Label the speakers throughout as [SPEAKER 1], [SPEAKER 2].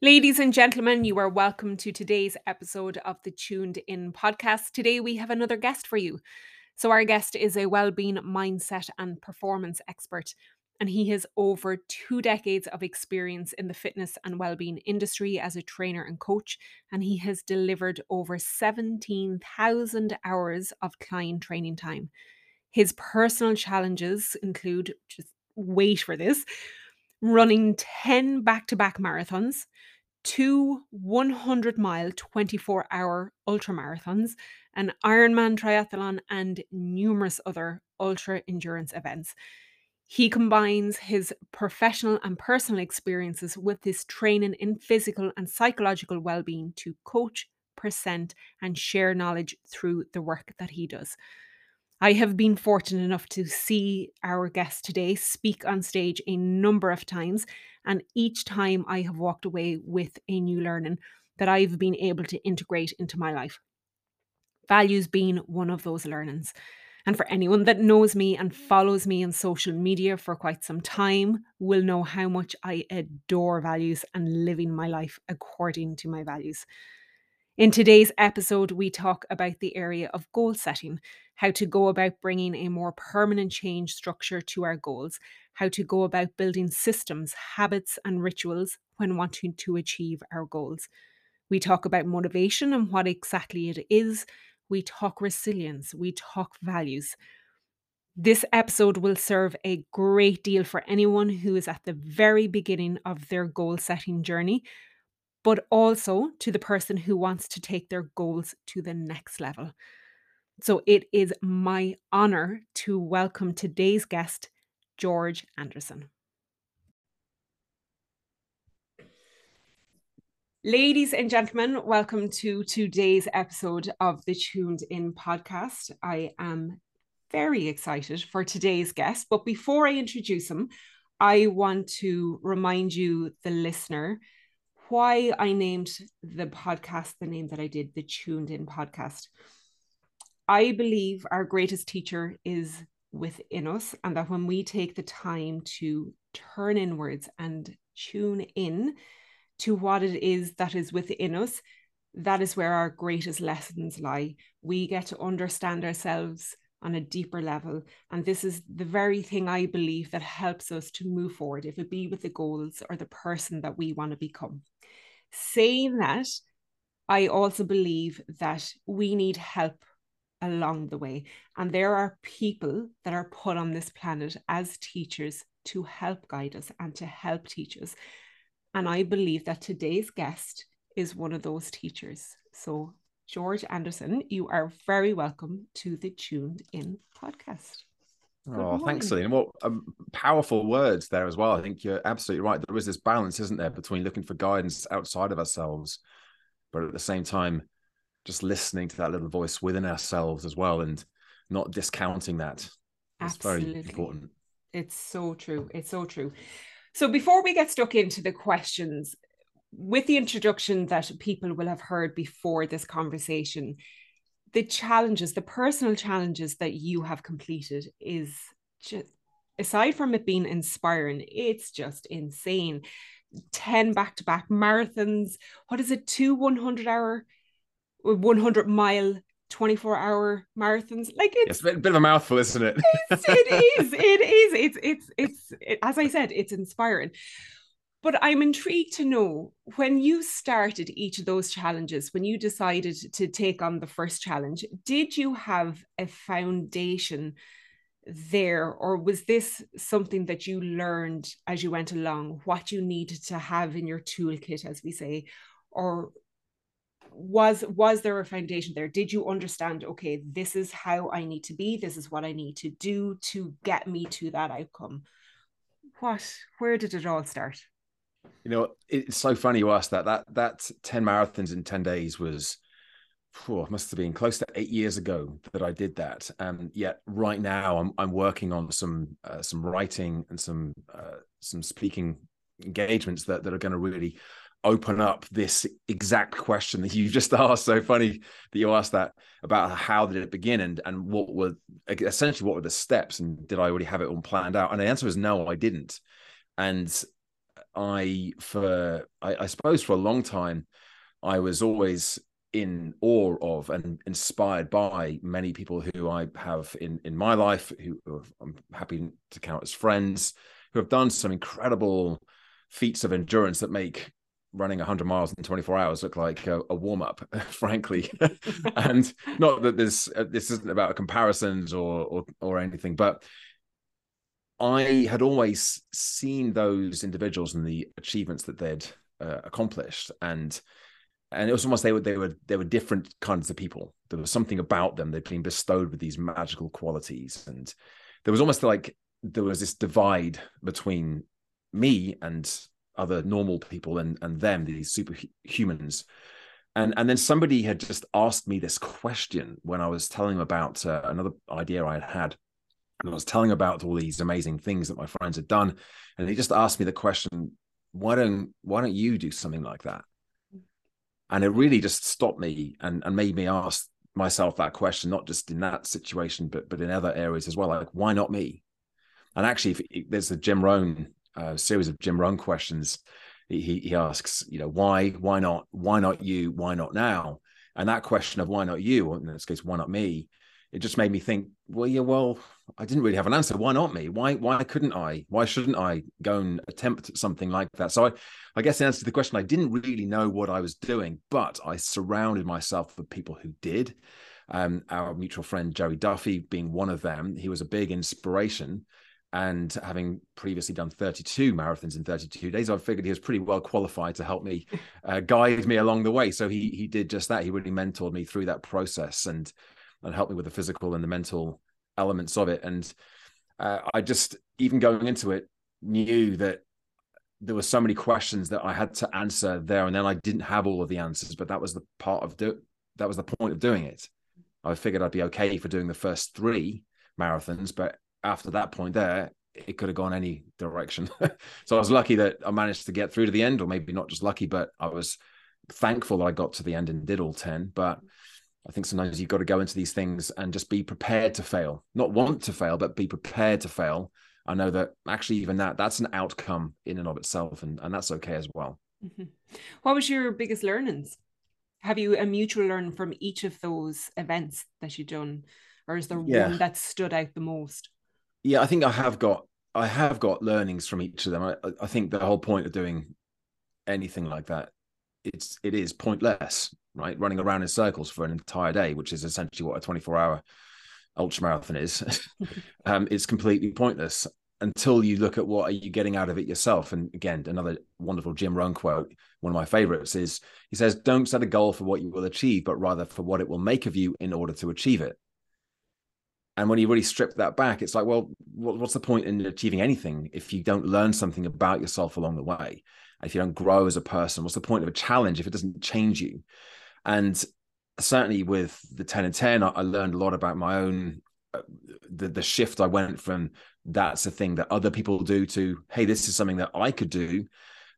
[SPEAKER 1] Ladies and gentlemen, you are welcome to today's episode of the Tuned In podcast. Today we have another guest for you. So, our guest is a well-being mindset and performance expert, and he has over two decades of experience in the fitness and well-being industry as a trainer and coach, and he has delivered over 17,000 hours of client training time. His personal challenges include just wait for this running 10 back to back marathons, two 100 mile 24 hour ultra marathons, an Ironman triathlon, and numerous other ultra endurance events. He combines his professional and personal experiences with his training in physical and psychological well being to coach, present, and share knowledge through the work that he does. I have been fortunate enough to see our guest today speak on stage a number of times, and each time I have walked away with a new learning that I've been able to integrate into my life. Values being one of those learnings. And for anyone that knows me and follows me on social media for quite some time, will know how much I adore values and living my life according to my values. In today's episode, we talk about the area of goal setting, how to go about bringing a more permanent change structure to our goals, how to go about building systems, habits, and rituals when wanting to achieve our goals. We talk about motivation and what exactly it is. We talk resilience. We talk values. This episode will serve a great deal for anyone who is at the very beginning of their goal setting journey but also to the person who wants to take their goals to the next level. So it is my honor to welcome today's guest, George Anderson. Ladies and gentlemen, welcome to today's episode of the Tuned In podcast. I am very excited for today's guest, but before I introduce him, I want to remind you, the listener, why I named the podcast the name that I did, the Tuned In podcast. I believe our greatest teacher is within us, and that when we take the time to turn inwards and tune in to what it is that is within us, that is where our greatest lessons lie. We get to understand ourselves on a deeper level. And this is the very thing I believe that helps us to move forward, if it be with the goals or the person that we want to become. Saying that, I also believe that we need help along the way. And there are people that are put on this planet as teachers to help guide us and to help teach us. And I believe that today's guest is one of those teachers. So, George Anderson, you are very welcome to the Tuned In podcast.
[SPEAKER 2] Oh, thanks, Celine. What um, powerful words there as well. I think you're absolutely right. There is this balance, isn't there, between looking for guidance outside of ourselves, but at the same time, just listening to that little voice within ourselves as well and not discounting that. It's very important.
[SPEAKER 1] It's so true. It's so true. So before we get stuck into the questions, with the introduction that people will have heard before this conversation, the challenges, the personal challenges that you have completed is just aside from it being inspiring, it's just insane. 10 back to back marathons. What is it? Two 100 hour, 100 mile 24 hour marathons like it's,
[SPEAKER 2] it's a bit, of a mouthful isn't it
[SPEAKER 1] it is it is it's it's it's it, as i said it's inspiring but I'm intrigued to know when you started each of those challenges, when you decided to take on the first challenge, did you have a foundation there, or was this something that you learned as you went along, what you needed to have in your toolkit, as we say, or was was there a foundation there? Did you understand okay this is how i need to be this is what i need to do to get me to that outcome? What where did it all start
[SPEAKER 2] you know, it's so funny you asked that. That that ten marathons in ten days was, oh, must have been close to eight years ago that I did that. And yet, right now, I'm I'm working on some uh, some writing and some uh, some speaking engagements that that are going to really open up this exact question that you just asked. So funny that you asked that about how did it begin and and what were essentially what were the steps and did I already have it all planned out? And the answer is no, I didn't. And I, for I, I suppose, for a long time, I was always in awe of and inspired by many people who I have in in my life, who, who I'm happy to count as friends, who have done some incredible feats of endurance that make running 100 miles in 24 hours look like a, a warm up, frankly. and not that this uh, this isn't about comparisons or, or or anything, but I had always seen those individuals and the achievements that they'd uh, accomplished, and and it was almost they were they were they were different kinds of people. There was something about them they'd been bestowed with these magical qualities, and there was almost like there was this divide between me and other normal people and and them these superhumans and and then somebody had just asked me this question when i was telling them about uh, another idea i had had and i was telling about all these amazing things that my friends had done and they just asked me the question why don't why don't you do something like that and it really just stopped me and and made me ask myself that question not just in that situation but but in other areas as well like why not me and actually if, there's a jim rohn a series of Jim Rohn questions. He, he asks, you know, why, why not, why not you, why not now? And that question of why not you, or in this case, why not me? It just made me think, well, yeah, well, I didn't really have an answer. Why not me? Why, why couldn't I? Why shouldn't I go and attempt something like that? So I, I guess the answer to the question, I didn't really know what I was doing, but I surrounded myself with people who did. Um, our mutual friend Jerry Duffy being one of them, he was a big inspiration and having previously done 32 marathons in 32 days, I figured he was pretty well qualified to help me uh, guide me along the way. So he he did just that. He really mentored me through that process and and helped me with the physical and the mental elements of it. And uh, I just even going into it knew that there were so many questions that I had to answer there, and then I didn't have all of the answers. But that was the part of do that was the point of doing it. I figured I'd be okay for doing the first three marathons, but after that point there, it could have gone any direction. so I was lucky that I managed to get through to the end, or maybe not just lucky, but I was thankful that I got to the end and did all 10. But I think sometimes you've got to go into these things and just be prepared to fail, not want to fail, but be prepared to fail. I know that actually, even that, that's an outcome in and of itself, and, and that's okay as well.
[SPEAKER 1] Mm-hmm. What was your biggest learnings? Have you a mutual learn from each of those events that you've done, or is there yeah. one that stood out the most?
[SPEAKER 2] yeah, I think I have got I have got learnings from each of them. I, I think the whole point of doing anything like that, it's it is pointless, right? Running around in circles for an entire day, which is essentially what a 24 hour ultra marathon is. um, it's completely pointless until you look at what are you getting out of it yourself. And again, another wonderful Jim Rohn quote, one of my favorites is he says, Don't set a goal for what you will achieve, but rather for what it will make of you in order to achieve it. And when you really strip that back, it's like, well, what's the point in achieving anything if you don't learn something about yourself along the way? If you don't grow as a person, what's the point of a challenge if it doesn't change you? And certainly with the 10 and 10, I learned a lot about my own uh, the the shift I went from that's a thing that other people do to hey, this is something that I could do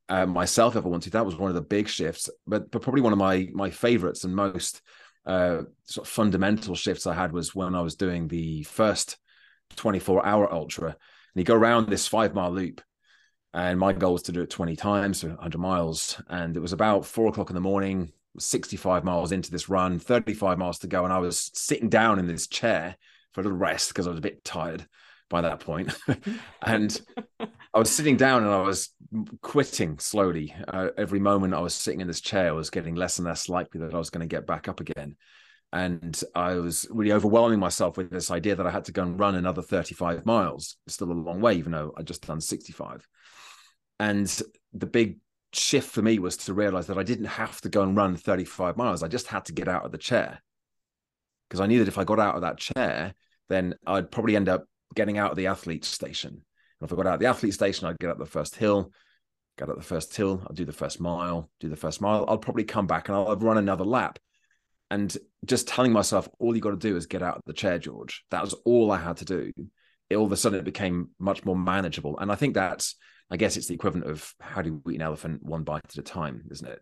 [SPEAKER 2] uh, myself if I wanted. That was one of the big shifts, but but probably one of my my favorites and most uh, sort of fundamental shifts I had was when I was doing the first 24 hour ultra. And you go around this five mile loop. And my goal was to do it 20 times, 100 miles. And it was about four o'clock in the morning, 65 miles into this run, 35 miles to go. And I was sitting down in this chair for a little rest because I was a bit tired by that point. and I was sitting down and I was quitting slowly. Uh, every moment I was sitting in this chair, I was getting less and less likely that I was going to get back up again. And I was really overwhelming myself with this idea that I had to go and run another 35 miles. Still a long way, even though I'd just done 65. And the big shift for me was to realize that I didn't have to go and run 35 miles. I just had to get out of the chair. Because I knew that if I got out of that chair, then I'd probably end up getting out of the athlete station. And if I got out of the athlete station, I'd get up the first hill, get up the first hill, I'll do the first mile, do the first mile. I'll probably come back and I'll run another lap. And just telling myself, all you got to do is get out of the chair, George. That was all I had to do. It, all of a sudden, it became much more manageable. And I think that's, I guess it's the equivalent of how do you eat an elephant one bite at a time, isn't it?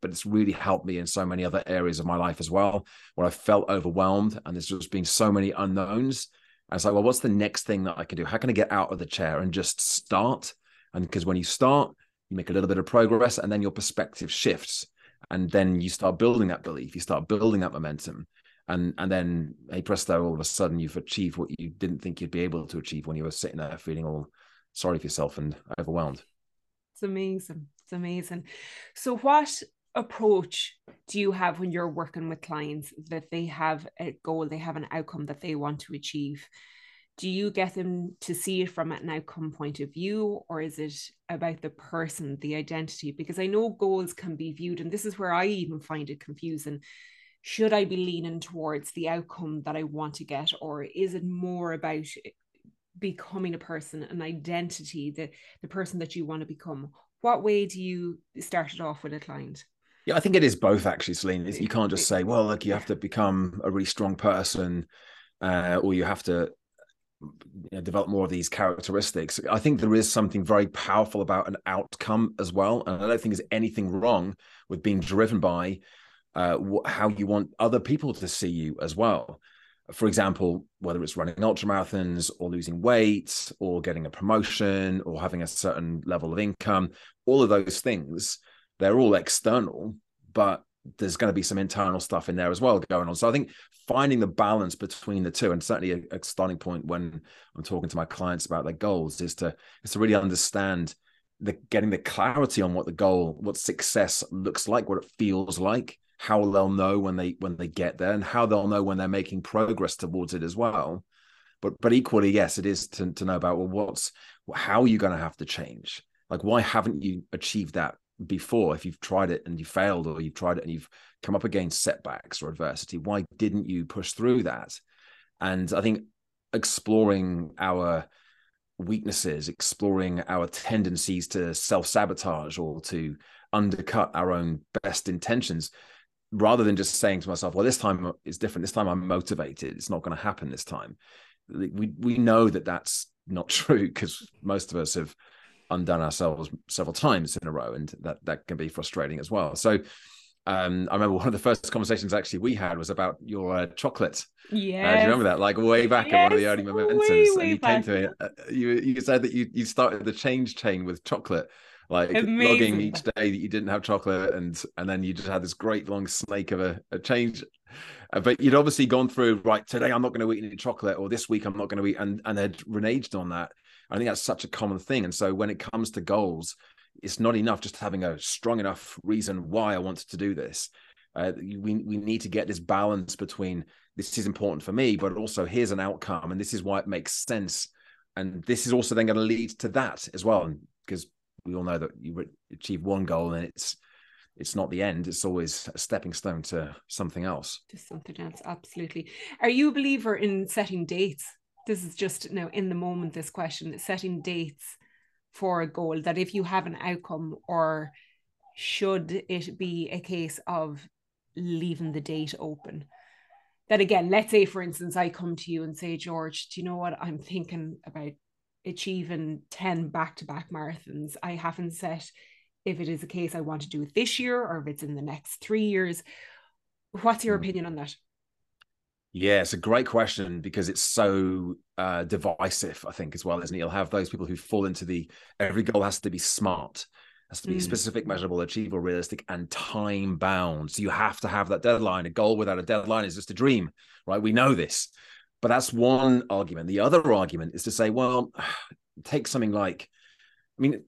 [SPEAKER 2] But it's really helped me in so many other areas of my life as well, where I felt overwhelmed and there's just been so many unknowns I was like, well, what's the next thing that I can do? How can I get out of the chair and just start? And because when you start, you make a little bit of progress, and then your perspective shifts. And then you start building that belief, you start building that momentum. And and then hey presto, all of a sudden you've achieved what you didn't think you'd be able to achieve when you were sitting there feeling all sorry for yourself and overwhelmed.
[SPEAKER 1] It's amazing. It's amazing. So what approach do you have when you're working with clients that they have a goal, they have an outcome that they want to achieve? do you get them to see it from an outcome point of view or is it about the person the identity because i know goals can be viewed and this is where i even find it confusing should i be leaning towards the outcome that i want to get or is it more about becoming a person an identity the the person that you want to become what way do you start it off with a client
[SPEAKER 2] yeah i think it is both actually celine you can't just say well look you have to become a really strong person uh, or you have to you know, develop more of these characteristics. I think there is something very powerful about an outcome as well, and I don't think there's anything wrong with being driven by uh, how you want other people to see you as well. For example, whether it's running ultra marathons or losing weight or getting a promotion or having a certain level of income, all of those things, they're all external, but there's going to be some internal stuff in there as well going on. So I think finding the balance between the two, and certainly a, a, starting point when I'm talking to my clients about their goals, is to is to really understand the getting the clarity on what the goal, what success looks like, what it feels like, how they'll know when they when they get there, and how they'll know when they're making progress towards it as well. But but equally, yes, it is to to know about well, what's how are you going to have to change? Like, why haven't you achieved that before if you've tried it and you failed or you've tried it and you've come up against setbacks or adversity why didn't you push through that and i think exploring our weaknesses exploring our tendencies to self-sabotage or to undercut our own best intentions rather than just saying to myself well this time is different this time i'm motivated it's not going to happen this time we we know that that's not true because most of us have undone ourselves several times in a row, and that that can be frustrating as well. So. Um, I remember one of the first conversations actually we had was about your uh, chocolate.
[SPEAKER 1] Yeah,
[SPEAKER 2] uh, do you remember that? Like way back yes, in one of the early momentums, way, way and you back. came to me. Uh, you you said that you you started the change chain with chocolate, like Amazing. logging each day that you didn't have chocolate, and and then you just had this great long snake of a, a change. Uh, but you'd obviously gone through right today. I'm not going to eat any chocolate, or this week I'm not going to eat, and and had reneged on that. I think that's such a common thing. And so when it comes to goals, it's not enough just having a strong enough reason why I wanted to do this. Uh, we we need to get this balance between this is important for me, but also here's an outcome, and this is why it makes sense, and this is also then going to lead to that as well. Because we all know that you achieve one goal, and it's it's not the end; it's always a stepping stone to something else.
[SPEAKER 1] To something else, absolutely. Are you a believer in setting dates? this is just know in the moment this question setting dates for a goal that if you have an outcome or should it be a case of leaving the date open that again let's say for instance i come to you and say george do you know what i'm thinking about achieving 10 back-to-back marathons i haven't set if it is a case i want to do it this year or if it's in the next three years what's your hmm. opinion on that
[SPEAKER 2] yeah, it's a great question because it's so uh, divisive, I think, as well, isn't it? You'll have those people who fall into the every goal has to be smart, has to be mm. specific, measurable, achievable, realistic, and time bound. So you have to have that deadline. A goal without a deadline is just a dream, right? We know this. But that's one argument. The other argument is to say, well, take something like, I mean,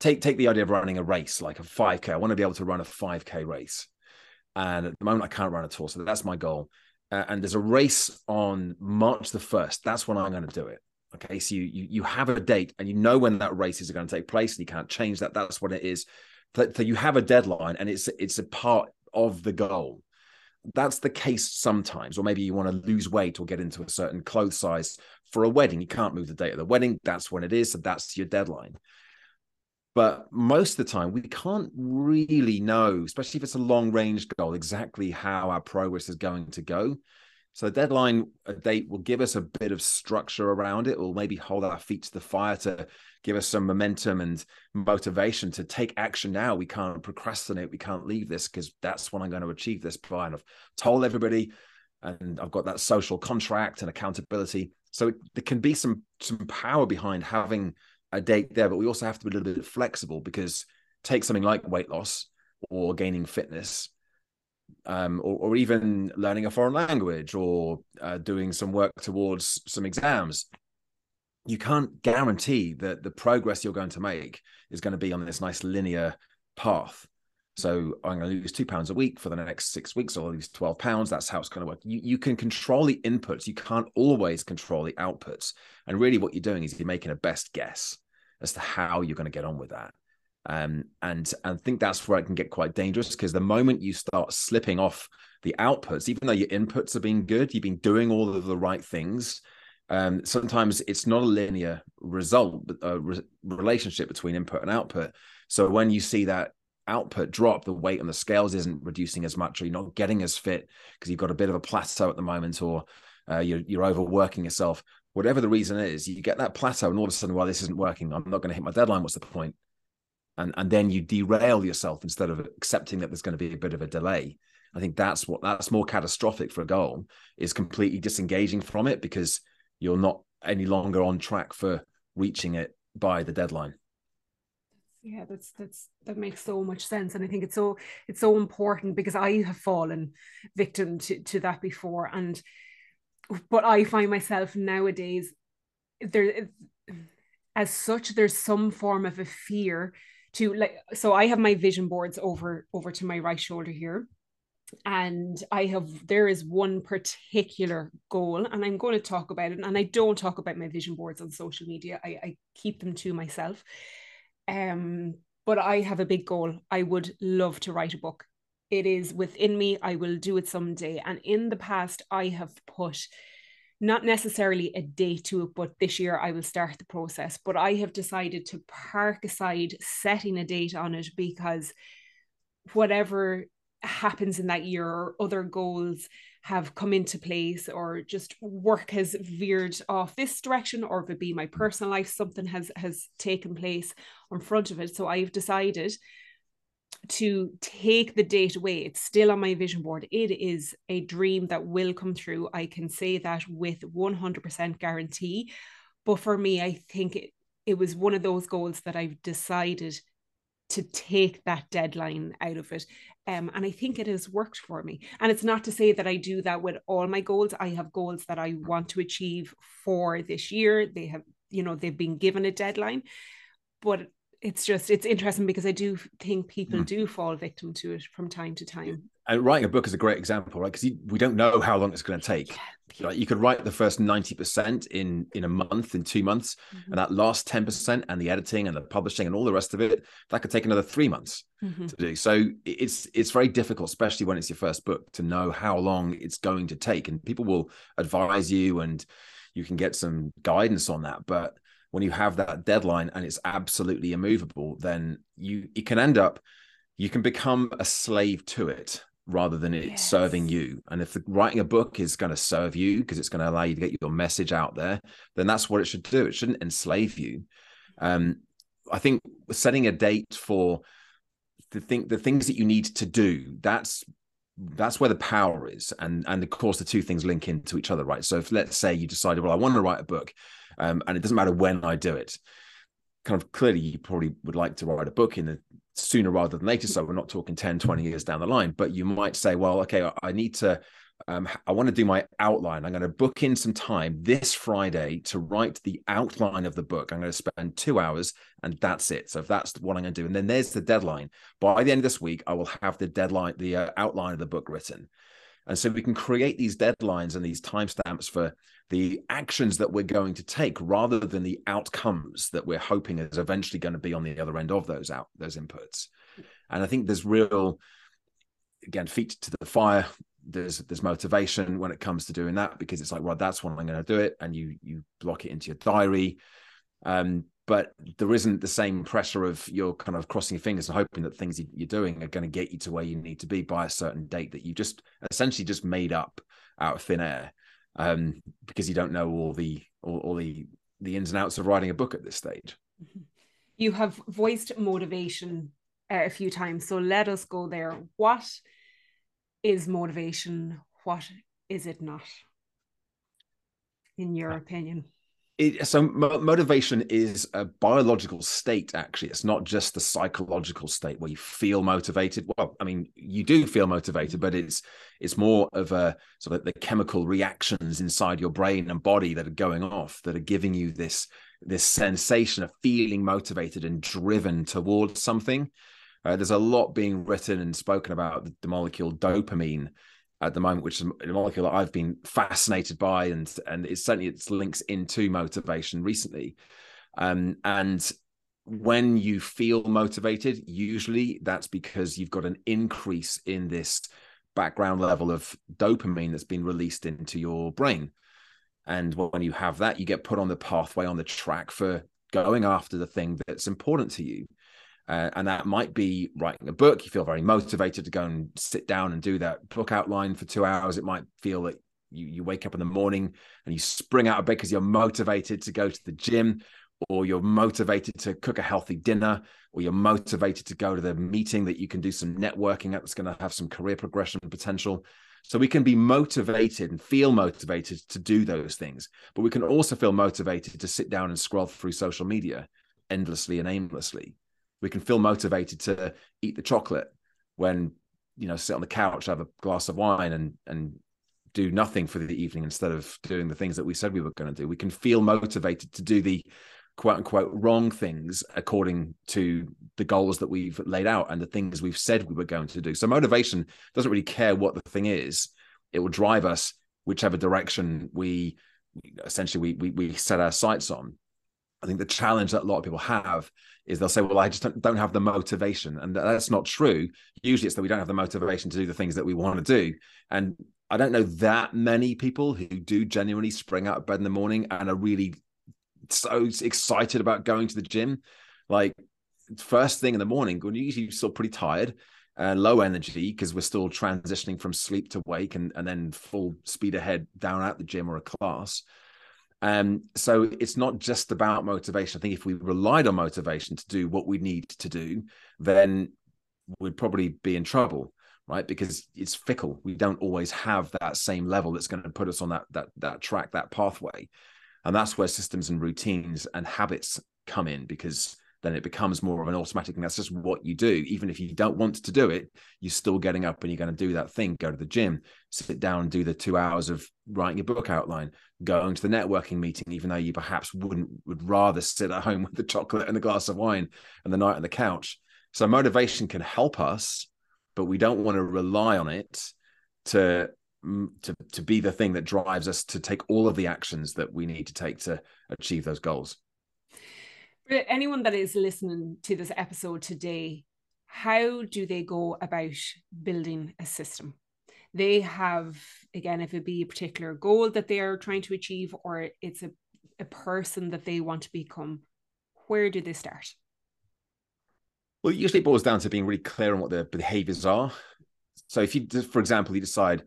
[SPEAKER 2] take take the idea of running a race, like a 5K. I want to be able to run a 5K race. And at the moment, I can't run at all. So that's my goal uh, and there's a race on March the 1st, that's when I'm going to do it. Okay. So you, you, you have a date and you know when that race is going to take place and you can't change that. That's what it is. So, so you have a deadline and it's, it's a part of the goal. That's the case sometimes, or maybe you want to lose weight or get into a certain clothes size for a wedding. You can't move the date of the wedding. That's when it is. So that's your deadline. But most of the time, we can't really know, especially if it's a long range goal, exactly how our progress is going to go. So, the deadline a date will give us a bit of structure around it, will maybe hold our feet to the fire to give us some momentum and motivation to take action now. We can't procrastinate. We can't leave this because that's when I'm going to achieve this by. And I've told everybody, and I've got that social contract and accountability. So, it, there can be some some power behind having a date there, but we also have to be a little bit flexible because take something like weight loss or gaining fitness, um, or, or, even learning a foreign language or uh, doing some work towards some exams. You can't guarantee that the progress you're going to make is going to be on this nice linear path. So I'm going to lose two pounds a week for the next six weeks, or lose 12 pounds. That's how it's going to work. You, you can control the inputs. You can't always control the outputs. And really what you're doing is you're making a best guess as to how you're going to get on with that. Um, and, and I think that's where it can get quite dangerous because the moment you start slipping off the outputs, even though your inputs have been good, you've been doing all of the right things. Um, sometimes it's not a linear result, a re- relationship between input and output. So when you see that output drop, the weight on the scales isn't reducing as much, or you're not getting as fit because you've got a bit of a plateau at the moment, or uh, you're, you're overworking yourself. Whatever the reason is, you get that plateau, and all of a sudden, well, this isn't working. I'm not going to hit my deadline. What's the point? And and then you derail yourself instead of accepting that there's going to be a bit of a delay. I think that's what that's more catastrophic for a goal is completely disengaging from it because you're not any longer on track for reaching it by the deadline
[SPEAKER 1] yeah that's that's that makes so much sense and i think it's so it's so important because i have fallen victim to, to that before and but i find myself nowadays there as such there's some form of a fear to like so i have my vision boards over over to my right shoulder here and i have there is one particular goal and i'm going to talk about it and i don't talk about my vision boards on social media i, I keep them to myself um, but I have a big goal. I would love to write a book. It is within me. I will do it someday. And in the past, I have put not necessarily a date to it, but this year I will start the process. But I have decided to park aside setting a date on it because whatever happens in that year or other goals have come into place or just work has veered off this direction or if it be my personal life something has has taken place in front of it so i've decided to take the date away it's still on my vision board it is a dream that will come true i can say that with 100% guarantee but for me i think it, it was one of those goals that i've decided to take that deadline out of it. Um, and I think it has worked for me. And it's not to say that I do that with all my goals. I have goals that I want to achieve for this year. They have, you know, they've been given a deadline. But it's just it's interesting because I do think people mm. do fall victim to it from time to time.
[SPEAKER 2] And writing a book is a great example, right? Because we don't know how long it's going to take. Yeah. Like you could write the first ninety percent in in a month, in two months, mm-hmm. and that last ten percent, and the editing and the publishing and all the rest of it, that could take another three months mm-hmm. to do. So it's it's very difficult, especially when it's your first book, to know how long it's going to take. And people will advise you, and you can get some guidance on that, but when you have that deadline and it's absolutely immovable, then you it can end up you can become a slave to it rather than it yes. serving you. And if the, writing a book is going to serve you because it's going to allow you to get your message out there, then that's what it should do. It shouldn't enslave you. Um, I think setting a date for the thing, the things that you need to do, that's that's where the power is and and of course the two things link into each other right so if let's say you decided well i want to write a book um, and it doesn't matter when I do it. Kind of clearly, you probably would like to write a book in the sooner rather than later. So we're not talking 10, 20 years down the line, but you might say, well, okay, I need to, um, I want to do my outline. I'm going to book in some time this Friday to write the outline of the book. I'm going to spend two hours and that's it. So if that's what I'm going to do, and then there's the deadline. By the end of this week, I will have the deadline, the uh, outline of the book written. And so we can create these deadlines and these timestamps for the actions that we're going to take rather than the outcomes that we're hoping is eventually going to be on the other end of those out those inputs. And I think there's real again feet to the fire. There's there's motivation when it comes to doing that because it's like well that's when i'm going to do it and you you block it into your diary. Um but there isn't the same pressure of you're kind of crossing your fingers and hoping that things you're doing are going to get you to where you need to be by a certain date that you just essentially just made up out of thin air um, because you don't know all the all, all, the the ins and outs of writing a book at this stage.
[SPEAKER 1] You have voiced motivation uh, a few times, so let us go there. What is motivation? What is it not? In your uh, opinion?
[SPEAKER 2] It, so motivation is a biological state actually. It's not just the psychological state where you feel motivated. Well i mean you do feel motivated but it's it's more of a sort of the chemical reactions inside your brain and body that are going off that are giving you this this sensation of feeling motivated and driven towards something. Uh, there's a lot being written and spoken about the, the molecule dopamine at the moment, which is a molecule that I've been fascinated by, and and it's certainly its links into motivation recently. Um, and when you feel motivated, usually that's because you've got an increase in this background level of dopamine that's been released into your brain. And when you have that, you get put on the pathway, on the track for going after the thing that's important to you. Uh, and that might be writing a book. You feel very motivated to go and sit down and do that book outline for two hours. It might feel that you, you wake up in the morning and you spring out of bed because you're motivated to go to the gym, or you're motivated to cook a healthy dinner, or you're motivated to go to the meeting that you can do some networking at that's going to have some career progression potential. So we can be motivated and feel motivated to do those things, but we can also feel motivated to sit down and scroll through social media endlessly and aimlessly we can feel motivated to eat the chocolate when you know sit on the couch have a glass of wine and and do nothing for the evening instead of doing the things that we said we were going to do. We can feel motivated to do the quote unquote wrong things according to the goals that we've laid out and the things we've said we were going to do. So motivation doesn't really care what the thing is. It will drive us whichever direction we essentially we, we, we set our sights on I think the challenge that a lot of people have is they'll say, "Well, I just don't, don't, have the motivation," and that's not true. Usually, it's that we don't have the motivation to do the things that we want to do. And I don't know that many people who do genuinely spring out of bed in the morning and are really so excited about going to the gym. Like first thing in the morning, when you're usually still pretty tired, uh, low energy because we're still transitioning from sleep to wake, and and then full speed ahead down at the gym or a class um, so it's not just about motivation. I think if we relied on motivation to do what we need to do, then we'd probably be in trouble, right? Because it's fickle. We don't always have that same level that's going to put us on that that that track, that pathway, and that's where systems and routines and habits come in because then it becomes more of an automatic and that's just what you do. Even if you don't want to do it you're still getting up and you're going to do that thing go to the gym sit down do the two hours of writing your book outline going to the networking meeting even though you perhaps wouldn't would rather sit at home with the chocolate and a glass of wine and the night on the couch. So motivation can help us but we don't want to rely on it to to to be the thing that drives us to take all of the actions that we need to take to achieve those goals
[SPEAKER 1] for anyone that is listening to this episode today, how do they go about building a system? They have, again, if it be a particular goal that they are trying to achieve, or it's a, a person that they want to become, where do they start?
[SPEAKER 2] Well, usually it boils down to being really clear on what the behaviors are. So if you, for example, you decide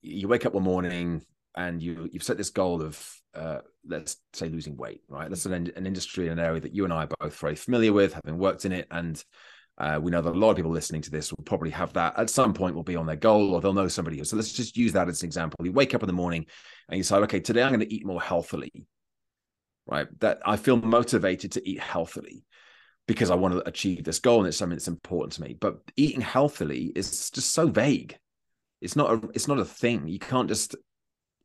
[SPEAKER 2] you wake up one morning and you you've set this goal of uh, let's say losing weight, right? That's an, an industry, an area that you and I are both very familiar with, having worked in it, and uh, we know that a lot of people listening to this will probably have that at some point will be on their goal, or they'll know somebody else. So let's just use that as an example. You wake up in the morning and you decide, okay, today I'm going to eat more healthily, right? That I feel motivated to eat healthily because I want to achieve this goal and it's something that's important to me. But eating healthily is just so vague. It's not a it's not a thing. You can't just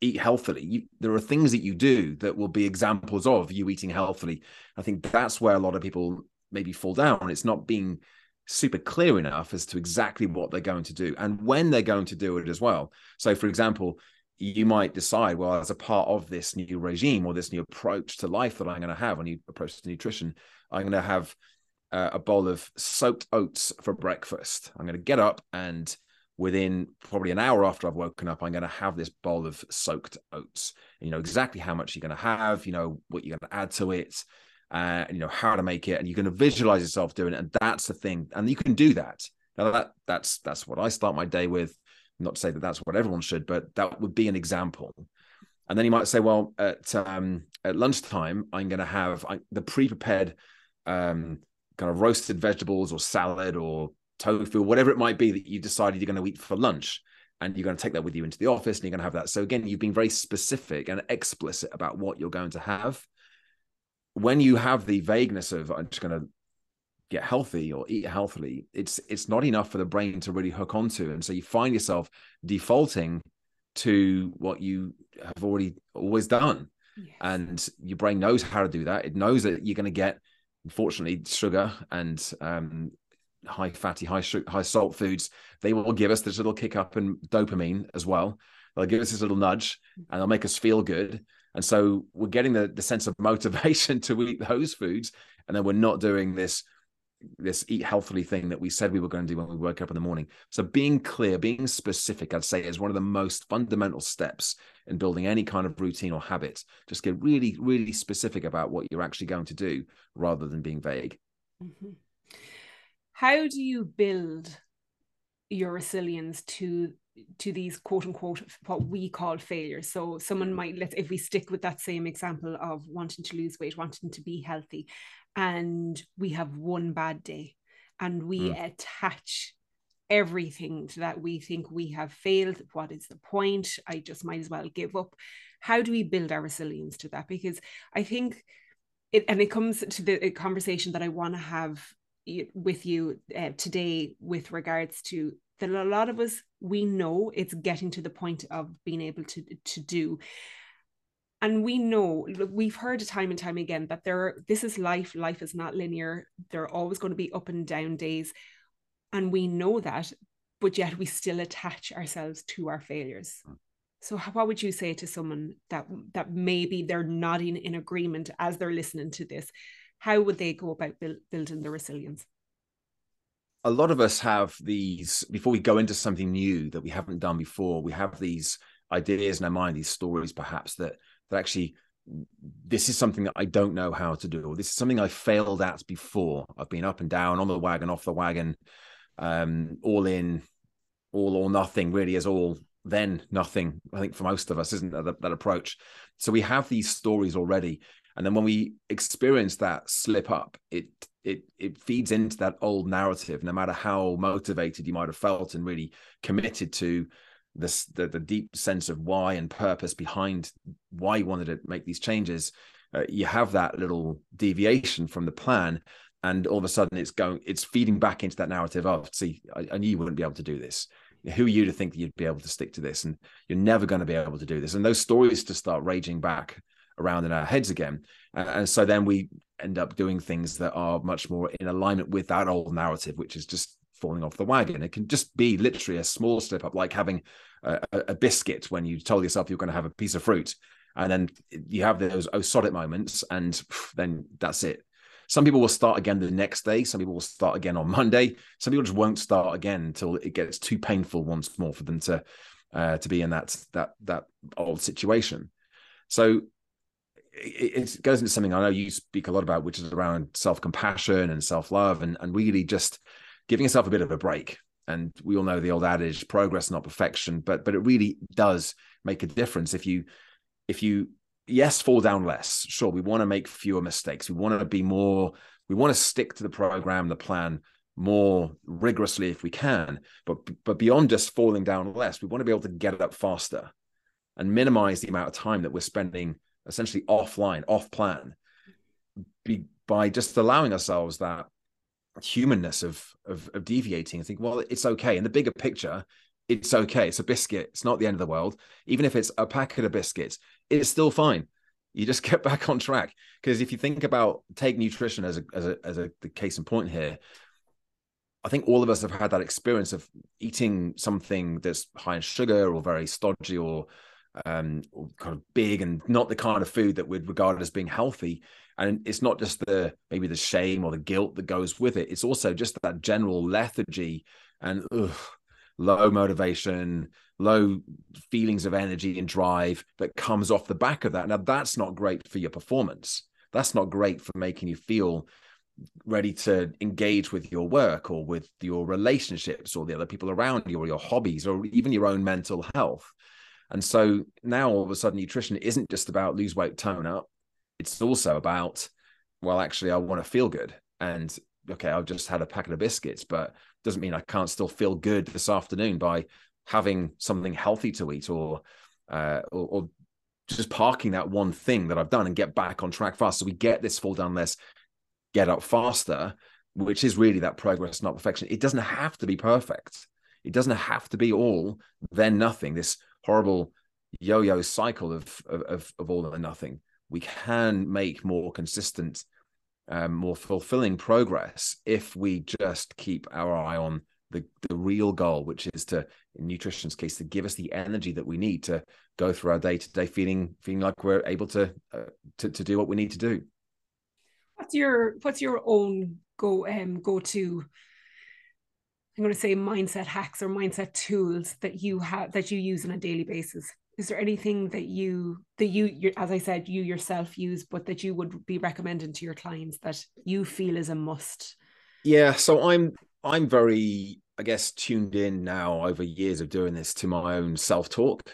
[SPEAKER 2] eat healthily. You, there are things that you do that will be examples of you eating healthily. I think that's where a lot of people maybe fall down. It's not being super clear enough as to exactly what they're going to do and when they're going to do it as well. So, for example, you might decide, well, as a part of this new regime or this new approach to life that I'm going to have, a new approach to nutrition, I'm going to have uh, a bowl of soaked oats for breakfast. I'm going to get up and within probably an hour after I've woken up, I'm going to have this bowl of soaked oats. You know exactly how much you're going to have, you know what you're going to add to it, uh, you know how to make it, and you're going to visualize yourself doing it. And that's the thing, and you can do that. Now that that's that's what I start my day with. Not to say that that's what everyone should, but that would be an example. And then you might say, well, at um, at lunchtime, I'm going to have I, the pre-prepared um, kind of roasted vegetables or salad or tofu, whatever it might be that you decided you're going to eat for lunch. and you're going to take that with you into the office and you're going to have that. So again, you've been very specific and explicit about what you're going to have. When you have the vagueness of I'm just going to get healthy or eat healthily, it's it's not enough for the brain to really hook onto. And so you find yourself defaulting to what you have already always done. Yes. And your brain knows how to do that. It knows that you're going to get, unfortunately, sugar and um, high fatty, high sugar, high salt foods. They will give us this little kick up in dopamine as well. They'll give us this little nudge, and they'll make us feel good. And so we're getting the, the sense of motivation to eat those foods, and then we're not doing this this eat healthily thing that we said we were going to do when we woke up in the morning. So being clear, being specific, I'd say is one of the most fundamental steps in building any kind of routine or habit. Just get really, really specific about what you're actually going to do rather than being vague. Mm-hmm.
[SPEAKER 1] How do you build your resilience to to these quote unquote what we call failures? So someone might let's if we stick with that same example of wanting to lose weight wanting to be healthy and we have one bad day and we mm. attach everything to that we think we have failed what is the point? I just might as well give up. How do we build our resilience to that? Because i think it and it comes to the conversation that i want to have with you uh, today with regards to that a lot of us we know it's getting to the point of being able to to do. And we know we've heard time and time again that there are, this is life life is not linear. There are always going to be up and down days. And we know that but yet we still attach ourselves to our failures. Hmm. so what would you say to someone that that maybe they're nodding in agreement as they're listening to this how would they go about build, building the resilience
[SPEAKER 2] a lot of us have these before we go into something new that we haven't done before we have these ideas in our mind these stories perhaps that that actually this is something that I don't know how to do. Or this is something I failed at before. I've been up and down, on the wagon, off the wagon, um, all in, all or nothing. Really, is all then nothing. I think for most of us, isn't that, that approach? So we have these stories already, and then when we experience that slip up, it it it feeds into that old narrative. No matter how motivated you might have felt and really committed to this the, the deep sense of why and purpose behind why you wanted to make these changes uh, you have that little deviation from the plan. And all of a sudden it's going it's feeding back into that narrative of see I, I, knew you wouldn't be able to do this. Who are you to think that you'd be able to stick to this? And you're never going to be able to do this. And those stories to start raging back around in our heads again and, and so then we end up doing things that are much more in alignment with that old narrative which is just falling off the wagon. It can just be literally a small slip up, like having a, a biscuit when you told yourself you're going to have a piece of fruit, and then you have those osodic moments, and then that's it. Some people will start again the next day. Some people will start again on Monday. Some people just won't start again until it gets too painful once more for them to uh, to be in that that that old situation. So it, goes into something I know you speak a lot about, which is around self compassion and self love, and and really just giving yourself a bit of a break. And we all know the old adage, progress, not perfection, but but it really does make a difference if you if you yes fall down less. Sure, we want to make fewer mistakes. We want to be more. We want to stick to the program, the plan more rigorously if we can. But but beyond just falling down less, we want to be able to get up faster and minimize the amount of time that we're spending essentially offline, off plan, be, by just allowing ourselves that humanness of, of of deviating. I think, well, it's okay. In the bigger picture, it's okay. It's a biscuit. It's not the end of the world. Even if it's a packet of biscuits, it's still fine. You just get back on track. Because if you think about take nutrition as a as a as a the case in point here, I think all of us have had that experience of eating something that's high in sugar or very stodgy or um, kind of big and not the kind of food that we'd regard as being healthy. And it's not just the maybe the shame or the guilt that goes with it. It's also just that general lethargy and ugh, low motivation low feelings of energy and drive that comes off the back of that. Now that's not great for your performance. That's not great for making you feel ready to engage with your work or with your relationships or the other people around you or your hobbies or even your own mental health and so now all of a sudden nutrition isn't just about lose weight tone up it's also about well actually i want to feel good and okay i've just had a packet of biscuits but doesn't mean i can't still feel good this afternoon by having something healthy to eat or uh, or, or just parking that one thing that I've done and get back on track fast. So we get this fall down less, get up faster, which is really that progress, not perfection. It doesn't have to be perfect. It doesn't have to be all, then nothing. This horrible yo-yo cycle of of, of all or nothing. We can make more consistent, um, more fulfilling progress if we just keep our eye on the, the real goal, which is to, in nutrition's case, to give us the energy that we need to go through our day to day feeling feeling like we're able to, uh, to to do what we need to do.
[SPEAKER 1] What's your what's your own go um go to? I'm going to say mindset hacks or mindset tools that you have that you use on a daily basis. Is there anything that you that you as I said you yourself use, but that you would be recommending to your clients that you feel is a must?
[SPEAKER 2] Yeah, so I'm I'm very, I guess, tuned in now over years of doing this to my own self talk.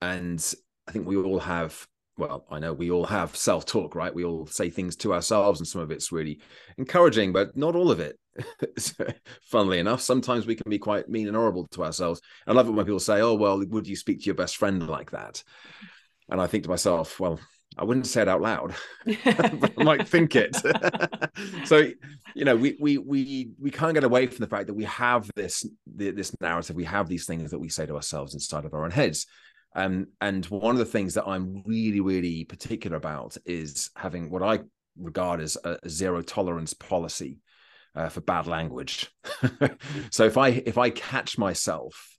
[SPEAKER 2] And I think we all have, well, I know we all have self talk, right? We all say things to ourselves, and some of it's really encouraging, but not all of it. Funnily enough, sometimes we can be quite mean and horrible to ourselves. I love it when people say, Oh, well, would you speak to your best friend like that? And I think to myself, well, I wouldn't say it out loud, but I might think it. so, you know, we we we we can't get away from the fact that we have this this narrative, we have these things that we say to ourselves inside of our own heads. Um, and one of the things that I'm really, really particular about is having what I regard as a, zero tolerance policy uh, for bad language. so if I if I catch myself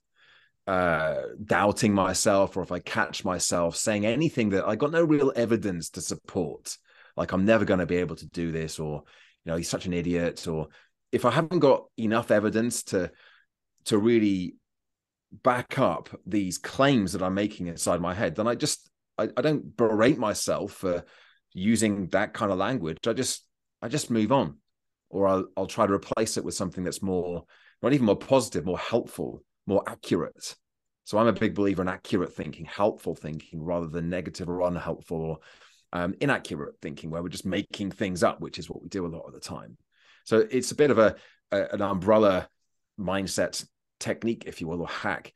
[SPEAKER 2] uh, doubting myself or if I catch myself saying anything that I got no real evidence to support, like I'm never going to be able to do this, or you know, he's such an idiot, or if I haven't got enough evidence to to really back up these claims that I'm making inside my head, then I just I, I don't berate myself for using that kind of language. I just I just move on, or I'll I'll try to replace it with something that's more not even more positive, more helpful more accurate. So I'm a big believer in accurate thinking, helpful thinking, rather than negative or unhelpful or um, inaccurate thinking, where we're just making things up, which is what we do a lot of the time. So it's a bit of a, a an umbrella mindset technique, if you will, or hack.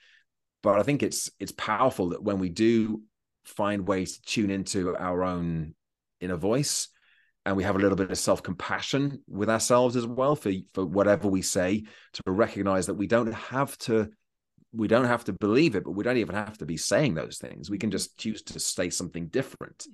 [SPEAKER 2] But I think it's it's powerful that when we do find ways to tune into our own inner voice, and we have a little bit of self-compassion with ourselves as well for for whatever we say to recognize that we don't have to we don't have to believe it, but we don't even have to be saying those things. We can mm-hmm. just choose to say something different.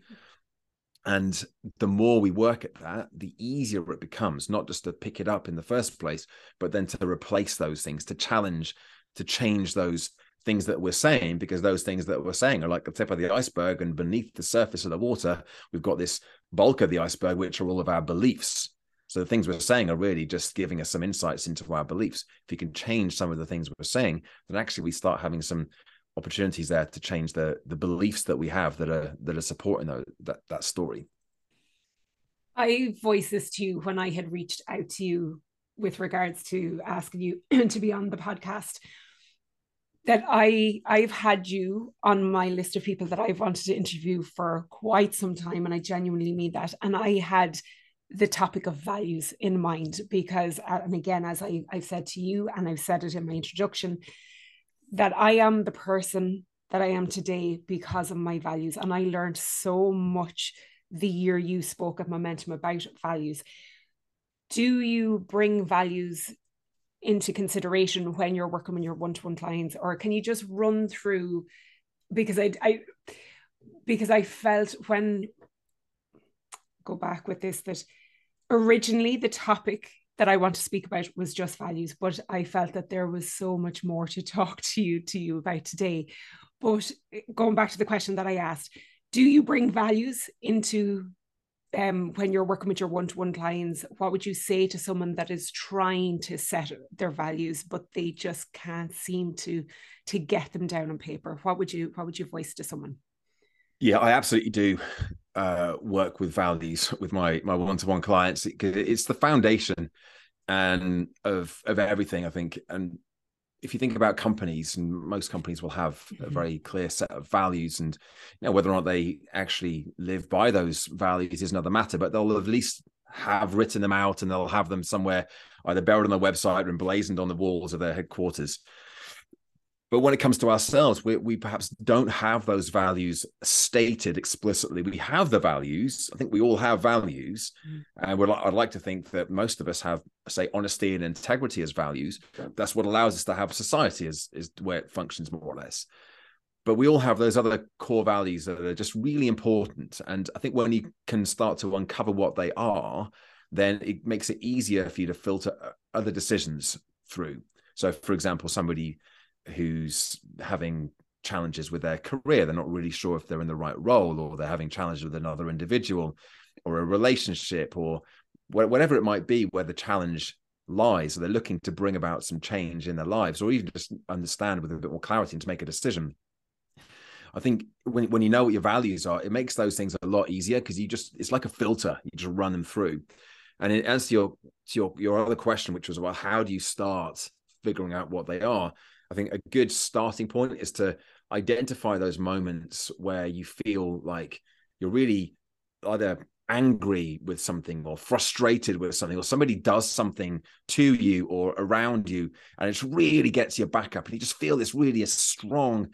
[SPEAKER 2] And the more we work at that, the easier it becomes, not just to pick it up in the first place, but then to replace those things, to challenge, to change those things that we're saying, because those things that we're saying are like the tip of the iceberg. And beneath the surface of the water, we've got this bulk of the iceberg, which are all of our beliefs. So the things we're saying are really just giving us some insights into our beliefs. If you can change some of the things we're saying, then actually we start having some opportunities there to change the the beliefs that we have that are that are supporting that that, story.
[SPEAKER 1] I voiced this to you when I had reached out to you with regards to asking you to be on the podcast that I I've had you on my list of people that I've wanted to interview for quite some time and I genuinely mean that and I had the topic of values in mind because uh, and again as I, i've said to you and i've said it in my introduction that i am the person that i am today because of my values. And i learned so much the year you spoke at momentum about values. Do you bring values into consideration when you're working with your one-to-one clients? Or can you just run through because i i because i felt when go back with this that originally the topic that I want to speak about was just values, but I felt that there was so much more to talk to you to you about today. But eh, going back to the question that I asked, do you bring values into um, when you're working with your one-to-one clients? What would you say to someone that is trying to set their values, but they just can't seem to to get them down on paper? What would you what would you voice to someone?
[SPEAKER 2] Yeah, I absolutely do uh, work with values with my my one to one clients because it's the foundation and of of everything. I think, and if you think about companies, and most companies will have a mm-hmm. very clear set of values, and you know whether or not they actually live by those values is another matter. But they'll at least have written them out, and they'll have them somewhere either buried on their website or emblazoned on the walls of their headquarters. But when it comes to ourselves, we, we perhaps don't have those values stated explicitly. We have the values. I think we all have values. Mm. And I'd like to think that most of us have, say, honesty and integrity as values. That's what allows us to have society is, is where it functions more or less. But we all have those other core values that are just really important. And I think when you can start to uncover what they are, then it makes it easier for you to filter uh, other decisions through. So, for example, somebody who's having challenges with their career. They're not really sure if they're in the right role, or they're having challenges with another individual, or a relationship, or whatever it might be, where the challenge lies. So they're looking to bring about some change in their lives, or even just understand with a bit more clarity and to make a decision. I think when when you know what your values are, it makes those things a lot easier because you just it's like a filter. You just run them through. And it answers your to your your other question, which was well, how do you start figuring out what they are? I think a good starting point is to identify those moments where you feel like you're really either angry with something or frustrated with something or somebody does something to you or around you and it really gets your back up and you just feel this really a strong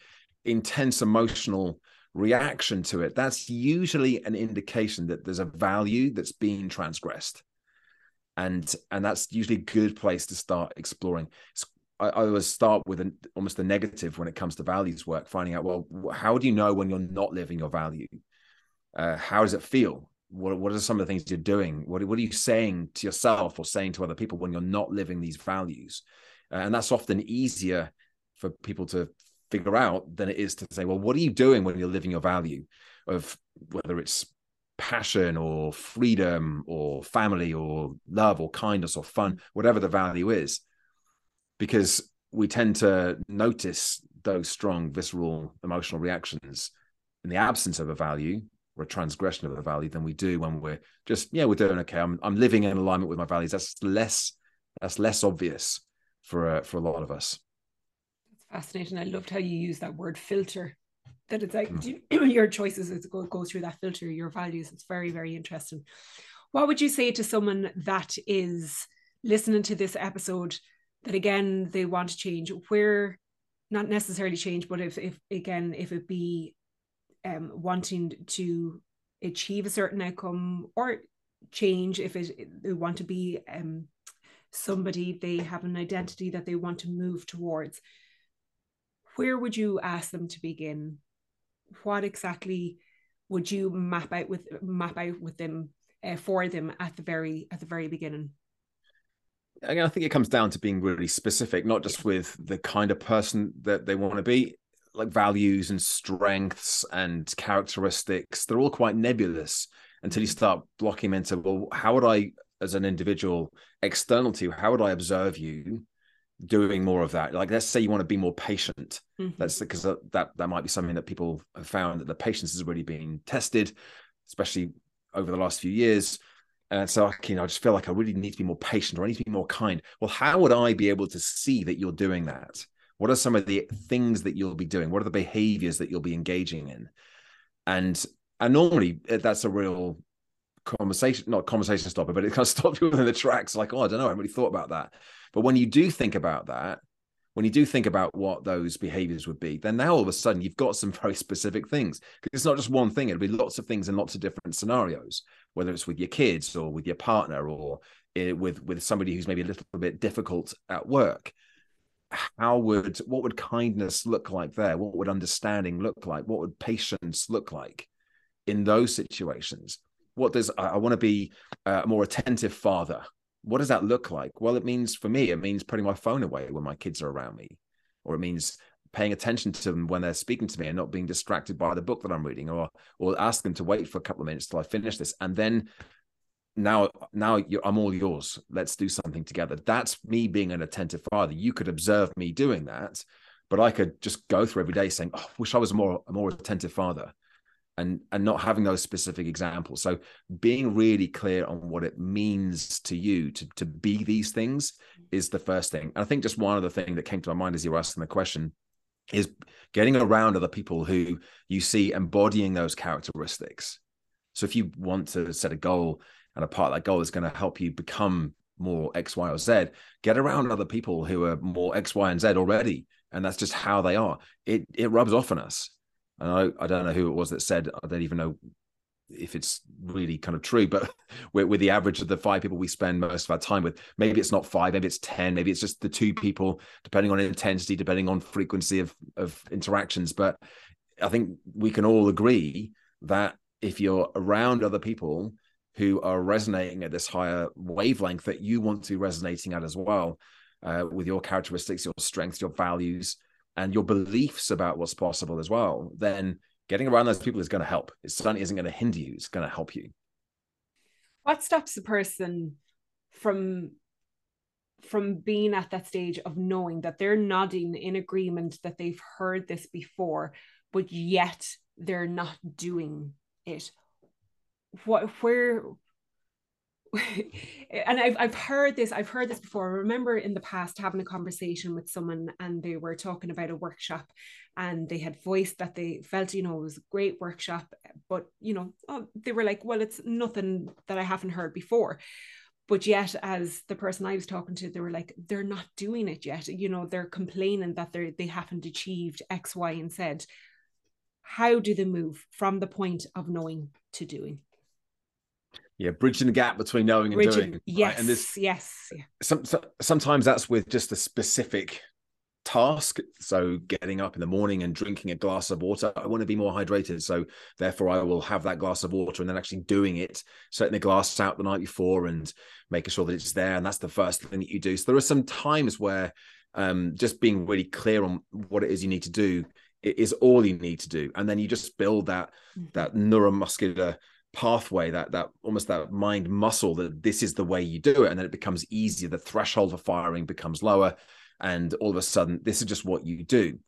[SPEAKER 2] intense emotional reaction to it. That's usually an indication that there's a value that's being transgressed and and that's usually a good place to start exploring. It's I, I always start with an, almost a negative when it comes to values work, finding out, well, how do you know when you're not living your value? Uh, how does it feel? What, what are some of the things you're doing? What, what are you saying to yourself or saying to other people when you're not living these values? Uh, and that's often easier for people to figure out than it is to say, well, what are you doing when you're living your value of whether it's passion or freedom or family or love or kindness or fun, whatever the value is because we tend to notice those strong visceral emotional reactions in the absence of a value or a transgression of a value than we do when we're just yeah we're doing okay. I'm, I'm living in alignment with my values. That's less that's less obvious for uh, for a lot of us.
[SPEAKER 1] That's fascinating. I loved how you use that word filter that it's like mm. your choices it go, goes through that filter your values. It's very very interesting. What would you say to someone that is listening to this episode that again they want to change. Where not necessarily change but if if again if it be um wanting to achieve a certain outcome or change if it they want to be um somebody they have an identity that they want to move towards where would you ask them to begin? What exactly would you map out with map out with them uh, for them at the very at the very beginning
[SPEAKER 2] again, I think it comes down to being really specific, not just with the kind of person that they want to be, like values and strengths and characteristics. They're all quite nebulous until you start blocking them into, well, how would I, as an individual external to you, how would I observe you doing more of that? Like, let's say you want to be more patient. Mm-hmm. That's because that that might be something that people have found that the patience has really been tested, especially over the last few years and so, you know, I just feel like I really need to be more patient or I need to be more kind. Well, how would I be able to see that you're doing that? What are some of the things that you'll be doing? What are the behaviors that you'll be engaging in? And and normally eh, that's a real conversation, not conversation stopper, but it kind of stops you in the tracks. Like, oh, I don't know, I haven't really thought about that. But when you do think about that, when you do think about what those behaviors would be, then now all of a sudden you've got some very specific things. Because it's not just one thing, it'll be lots of things in lots of different scenarios, whether it's with your kids or with your partner or eh, with with somebody who's maybe a little bit difficult at work. How would what would kindness look like there? What would understanding look like? What would patience look like in those situations? What does I, want to be a more attentive father? What does that look like? Well, it means for me, it means putting my phone away when my kids are around me, or it means paying attention to them when they're speaking to me and not being distracted by the book that I'm reading, or or ask them to wait for a couple of minutes till I finish this, and then now now I'm all yours. Let's do something together. That's me being an attentive father. You could observe me doing that, but I could just go through every day saying, "Oh, wish I was more a more attentive father." And and not having those specific examples so being really clear on what it means to you to to be these things is the first thing and i think just one other thing that came to my mind as you were asking the question is getting around other people who you see embodying those characteristics so if you want to set a goal and a part of that goal is going to help you become more X, Y, or Z. Get around other people who are more X, Y, and Z already, and that's just how they are. It it rubs off on us. And I, I don't know who it was that said I don't even know if it's really kind of true, but with, with the average of the five people we spend most of our time with, maybe it's not five, maybe it's 10, maybe it's just the two people, depending on intensity, depending on frequency of, of interactions. But I think we can all agree that if you're around other people who are resonating at this higher wavelength that you want to be resonating at as well, uh, with your characteristics, your strengths, your values, and your beliefs about what's possible as well, then getting around those people is going to help. It certainly isn't going to hinder you. It's going to help you.
[SPEAKER 1] What stops a person from from being at that stage of knowing that they're nodding in agreement that they've heard this before, but yet they're not doing it? What where and I've I've heard this, I've heard this before. I remember in the past having a conversation with someone and they were talking about a workshop and they had voiced that they felt, you know, it was a great workshop, but you know, oh, they were like, well, it's nothing that I haven't heard before. But yet, as the person I was talking to, they were like, they're not doing it yet. You know, they're complaining that they're they haven't achieved X, Y, and Z. How do they move from the point of knowing to doing?
[SPEAKER 2] Yeah bridging the gap between knowing and bridging, doing
[SPEAKER 1] yes right? and this yes
[SPEAKER 2] some, so, sometimes that's with just a specific task so getting up in the morning and drinking a glass of water i want to be more hydrated so therefore i will have that glass of water and then actually doing it setting the glass out the night before and making sure that it's there and that's the first thing that you do so there are some times where um, just being really clear on what it is you need to do is all you need to do and then you just build that mm-hmm. that neuromuscular pathway that that almost that mind muscle that this is the way you do it and then it becomes easier. The threshold for firing becomes lower and all of a sudden this is just what you do.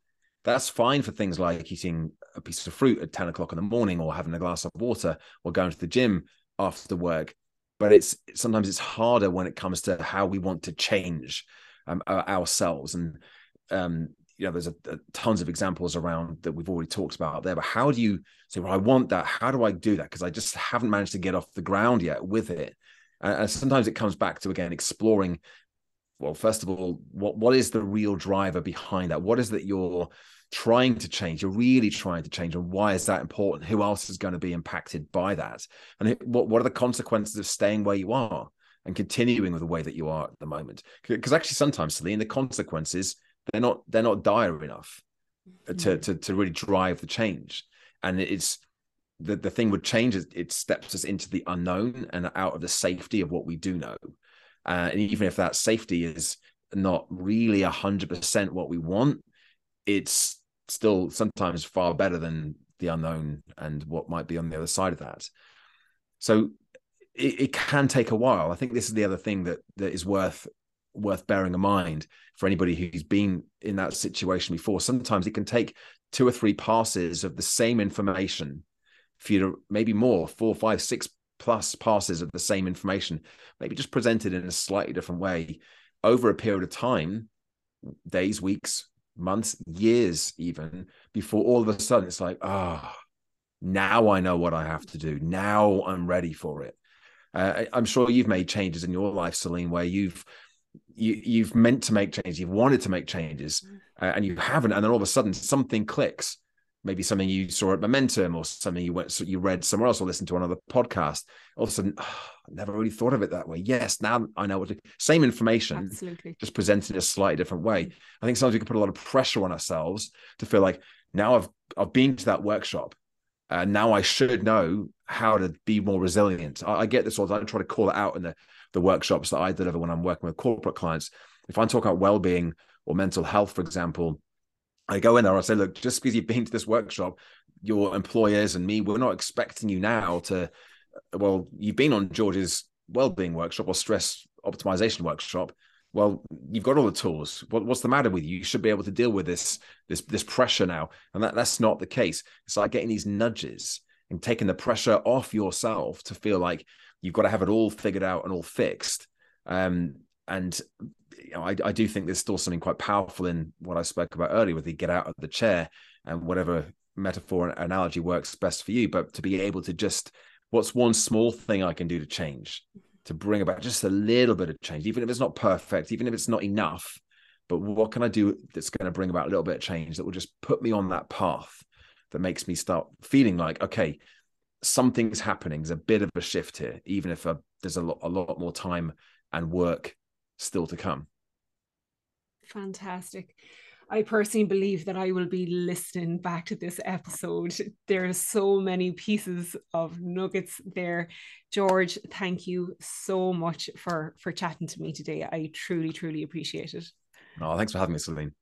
[SPEAKER 2] That's fine for things like eating a piece of fruit at 10 o'clock in the morning or having a glass of water or going to the gym after work but it's sometimes it's harder when it comes to how we want to change um, ourselves. And um, you know there's a, a, tons of examples around that we've already talked about there but how do you say well i want that. How do i do that? Because i just haven't managed to get off the ground yet with it. And, sometimes it comes back to again exploring well first of all what what is the real driver behind that? What is that you're trying to change? You're really trying to change and why is that important? Who else is going to be impacted by that? And what, what are the consequences of staying where you are and continuing with the way that you are at the moment? Because actually sometimes Celine, the consequences they're not they're not dire enough to mm-hmm. to to really drive the change. And it's the, the thing would change it, it steps us into the unknown and out of the safety of what we do know. Uh, and even if that safety is not really a hundred percent what we want it's still sometimes far better than the unknown and what might be on the other side of that. So it, it can take a while. I think this is the other thing that that is worth worth bearing in mind for anybody who's been in that situation before. Sometimes it can take two or three passes of the same information for you to maybe more, four, five, six plus passes of the same information, maybe just presented in a slightly different way over a period of time, days, weeks, months, years, even before all of a sudden it's like, ah, oh, now I know what I have to do. Now I'm ready for it. Uh, I'm sure you've made changes in your life, Celine, where you've you you've meant to make changes, you've wanted to make changes, mm. uh, and you haven't, and then all of a sudden something clicks. Maybe something you saw at Momentum, or something you went, so you read somewhere else, or listened to another podcast. All of a sudden, oh, I never really thought of it that way. Yes, now I know what to. Same information,
[SPEAKER 1] Absolutely.
[SPEAKER 2] just presented in a slightly different way. I think sometimes we can put a lot of pressure on ourselves to feel like now I've I've been to that workshop, and now I should know how to be more resilient. I, I get this all. I try to call it out in the the workshops that I deliver when I'm working with corporate clients, if I'm talking about well-being or mental health, for example, I go in there, I say, look, just because you've been to this workshop, your employers and me, we're not expecting you now to, well, you've been on George's well-being workshop or stress optimization workshop. Well, you've got all the tools. What, what's the matter with you? You should be able to deal with this, this, this pressure now. And that, that's not the case. It's like getting these nudges and taking the pressure off yourself to feel like you've got to have it all figured out and all fixed. Um, and you know, I, I, do think there's still something quite powerful in what I spoke about earlier with the get out of the chair and whatever metaphor and analogy works best for you. But to be able to just, what's one small thing I can do to change? to bring about just a little bit of change, even if it's not perfect, even if it's not enough. But what can I do that's going to bring about a little bit of change that will just put me on that path that makes me start feeling like, okay, something's happening. There's a bit of a shift here, even if a, uh, there's a lot, a lot more time and work still to come.
[SPEAKER 1] Fantastic. I personally believe that I will be listening back to this episode. There are so many pieces of nuggets there. George, thank you so much for for chatting to me today. I truly, truly appreciate it.
[SPEAKER 2] Oh, thanks for having me, Celine.